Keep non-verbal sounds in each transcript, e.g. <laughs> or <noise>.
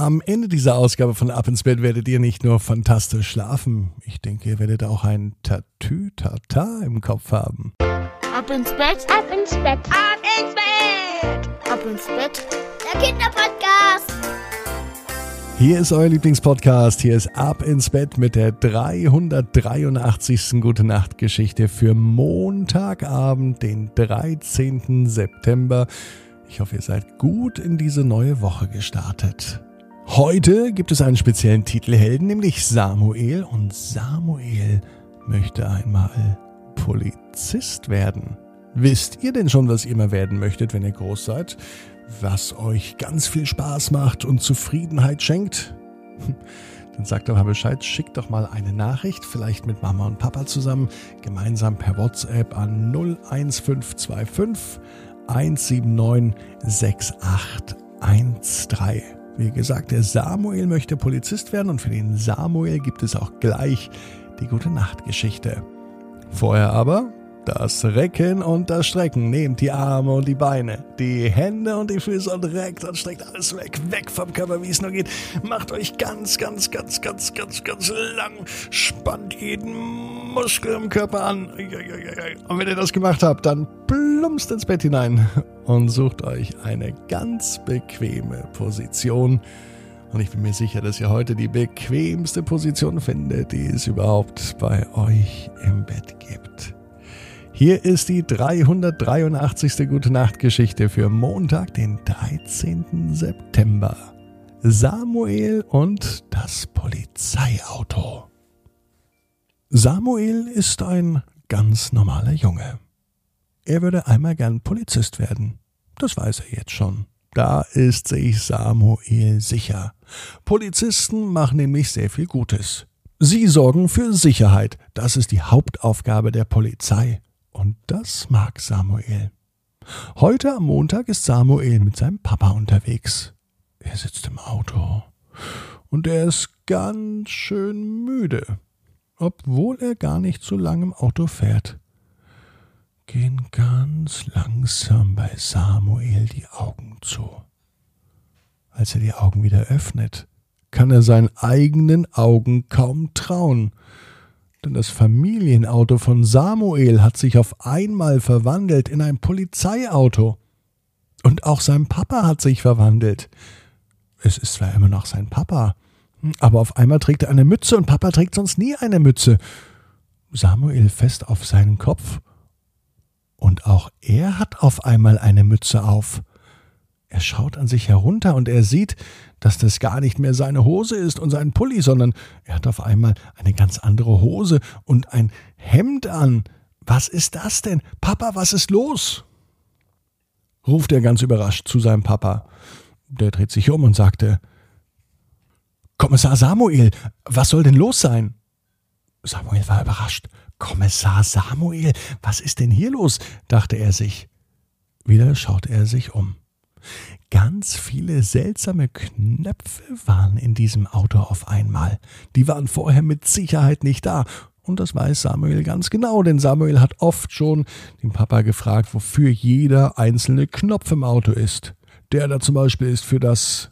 Am Ende dieser Ausgabe von Ab ins Bett werdet ihr nicht nur fantastisch schlafen, ich denke, ihr werdet auch ein Tatü-Tata im Kopf haben. Ab ins Bett, ab ins Bett, ab ins Bett, ab ins Bett, der Kinderpodcast. Hier ist euer Lieblingspodcast. Hier ist Ab ins Bett mit der 383. Gute Nacht Geschichte für Montagabend, den 13. September. Ich hoffe, ihr seid gut in diese neue Woche gestartet. Heute gibt es einen speziellen Titelhelden, nämlich Samuel. Und Samuel möchte einmal Polizist werden. Wisst ihr denn schon, was ihr mal werden möchtet, wenn ihr groß seid? Was euch ganz viel Spaß macht und Zufriedenheit schenkt? <laughs> Dann sagt doch mal Bescheid, schickt doch mal eine Nachricht, vielleicht mit Mama und Papa zusammen, gemeinsam per WhatsApp an 01525 179 6813. Wie gesagt, der Samuel möchte Polizist werden und für den Samuel gibt es auch gleich die gute Nachtgeschichte. Vorher aber das Recken und das Strecken. Nehmt die Arme und die Beine, die Hände und die Füße und reckt und streckt alles weg, weg vom Körper, wie es nur geht. Macht euch ganz, ganz, ganz, ganz, ganz, ganz lang. Spannt jeden Muskel im Körper an. Und wenn ihr das gemacht habt, dann plumpst ins Bett hinein und sucht euch eine ganz bequeme Position. Und ich bin mir sicher, dass ihr heute die bequemste Position findet, die es überhaupt bei euch im Bett gibt. Hier ist die 383. Gute Nacht Geschichte für Montag, den 13. September. Samuel und das Polizeiauto. Samuel ist ein ganz normaler Junge. Er würde einmal gern Polizist werden. Das weiß er jetzt schon. Da ist sich Samuel sicher. Polizisten machen nämlich sehr viel Gutes. Sie sorgen für Sicherheit. Das ist die Hauptaufgabe der Polizei. Und das mag Samuel. Heute am Montag ist Samuel mit seinem Papa unterwegs. Er sitzt im Auto. Und er ist ganz schön müde obwohl er gar nicht so lang im Auto fährt. Gehen ganz langsam bei Samuel die Augen zu. Als er die Augen wieder öffnet, kann er seinen eigenen Augen kaum trauen, denn das Familienauto von Samuel hat sich auf einmal verwandelt in ein Polizeiauto. Und auch sein Papa hat sich verwandelt. Es ist zwar immer noch sein Papa, aber auf einmal trägt er eine Mütze und Papa trägt sonst nie eine Mütze. Samuel fest auf seinen Kopf. Und auch er hat auf einmal eine Mütze auf. Er schaut an sich herunter und er sieht, dass das gar nicht mehr seine Hose ist und sein Pulli, sondern er hat auf einmal eine ganz andere Hose und ein Hemd an. Was ist das denn? Papa, was ist los? ruft er ganz überrascht zu seinem Papa. Der dreht sich um und sagte, Kommissar Samuel, was soll denn los sein? Samuel war überrascht. Kommissar Samuel, was ist denn hier los? dachte er sich. Wieder schaute er sich um. Ganz viele seltsame Knöpfe waren in diesem Auto auf einmal. Die waren vorher mit Sicherheit nicht da. Und das weiß Samuel ganz genau, denn Samuel hat oft schon den Papa gefragt, wofür jeder einzelne Knopf im Auto ist. Der da zum Beispiel ist für das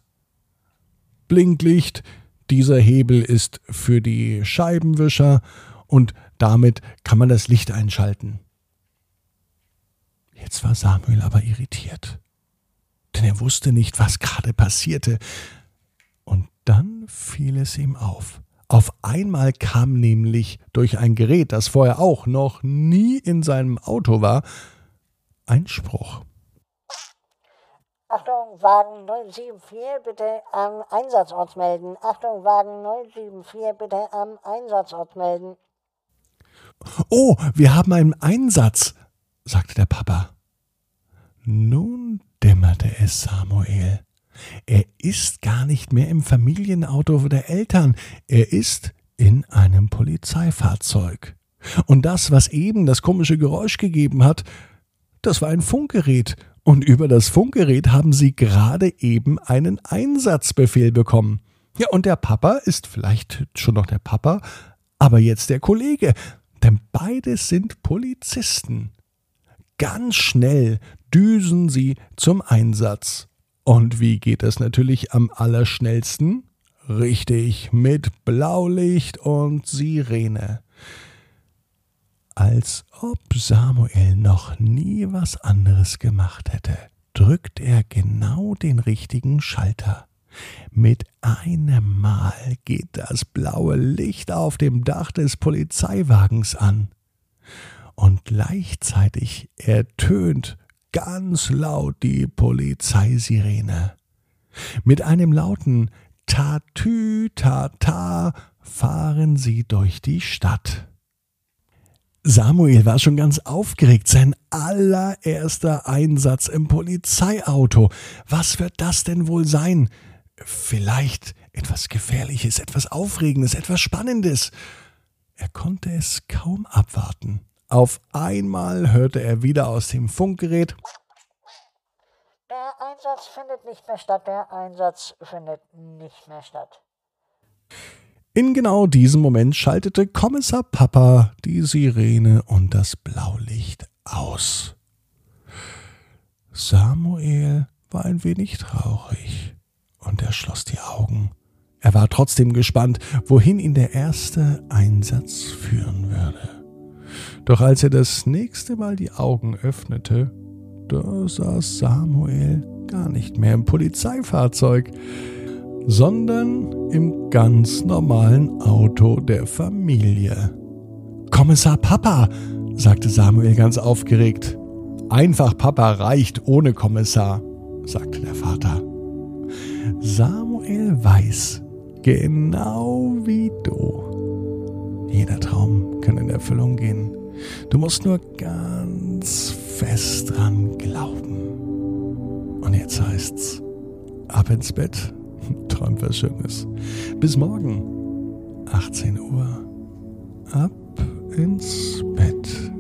Blinklicht, dieser Hebel ist für die Scheibenwischer und damit kann man das Licht einschalten. Jetzt war Samuel aber irritiert, denn er wusste nicht, was gerade passierte. Und dann fiel es ihm auf. Auf einmal kam nämlich durch ein Gerät, das vorher auch noch nie in seinem Auto war, ein Spruch. Achtung, Wagen 074, bitte am Einsatzort melden. Achtung, Wagen 074, bitte am Einsatzort melden. Oh, wir haben einen Einsatz, sagte der Papa. Nun dämmerte es Samuel. Er ist gar nicht mehr im Familienauto der Eltern, er ist in einem Polizeifahrzeug. Und das, was eben das komische Geräusch gegeben hat, das war ein Funkgerät, und über das Funkgerät haben sie gerade eben einen Einsatzbefehl bekommen. Ja, und der Papa ist vielleicht schon noch der Papa, aber jetzt der Kollege. Denn beide sind Polizisten. Ganz schnell düsen sie zum Einsatz. Und wie geht das natürlich am allerschnellsten? Richtig, mit Blaulicht und Sirene. Als ob Samuel noch nie was anderes gemacht hätte, drückt er genau den richtigen Schalter. Mit einem Mal geht das blaue Licht auf dem Dach des Polizeiwagens an. Und gleichzeitig ertönt ganz laut die Polizeisirene. Mit einem lauten Tatü Tata fahren sie durch die Stadt. Samuel war schon ganz aufgeregt. Sein allererster Einsatz im Polizeiauto. Was wird das denn wohl sein? Vielleicht etwas Gefährliches, etwas Aufregendes, etwas Spannendes. Er konnte es kaum abwarten. Auf einmal hörte er wieder aus dem Funkgerät Der Einsatz findet nicht mehr statt, der Einsatz findet nicht mehr statt. In genau diesem Moment schaltete Kommissar Papa die Sirene und das Blaulicht aus. Samuel war ein wenig traurig und er schloss die Augen. Er war trotzdem gespannt, wohin ihn der erste Einsatz führen würde. Doch als er das nächste Mal die Augen öffnete, da saß Samuel gar nicht mehr im Polizeifahrzeug, sondern im ganz normalen Auto der Familie. Kommissar Papa, sagte Samuel ganz aufgeregt. Einfach Papa reicht ohne Kommissar, sagte der Vater. Samuel weiß, genau wie du. Jeder Traum kann in Erfüllung gehen. Du musst nur ganz fest dran glauben. Und jetzt heißt's, ab ins Bett, <laughs> träum was Schönes. Bis morgen, 18 Uhr, ab ins Bett.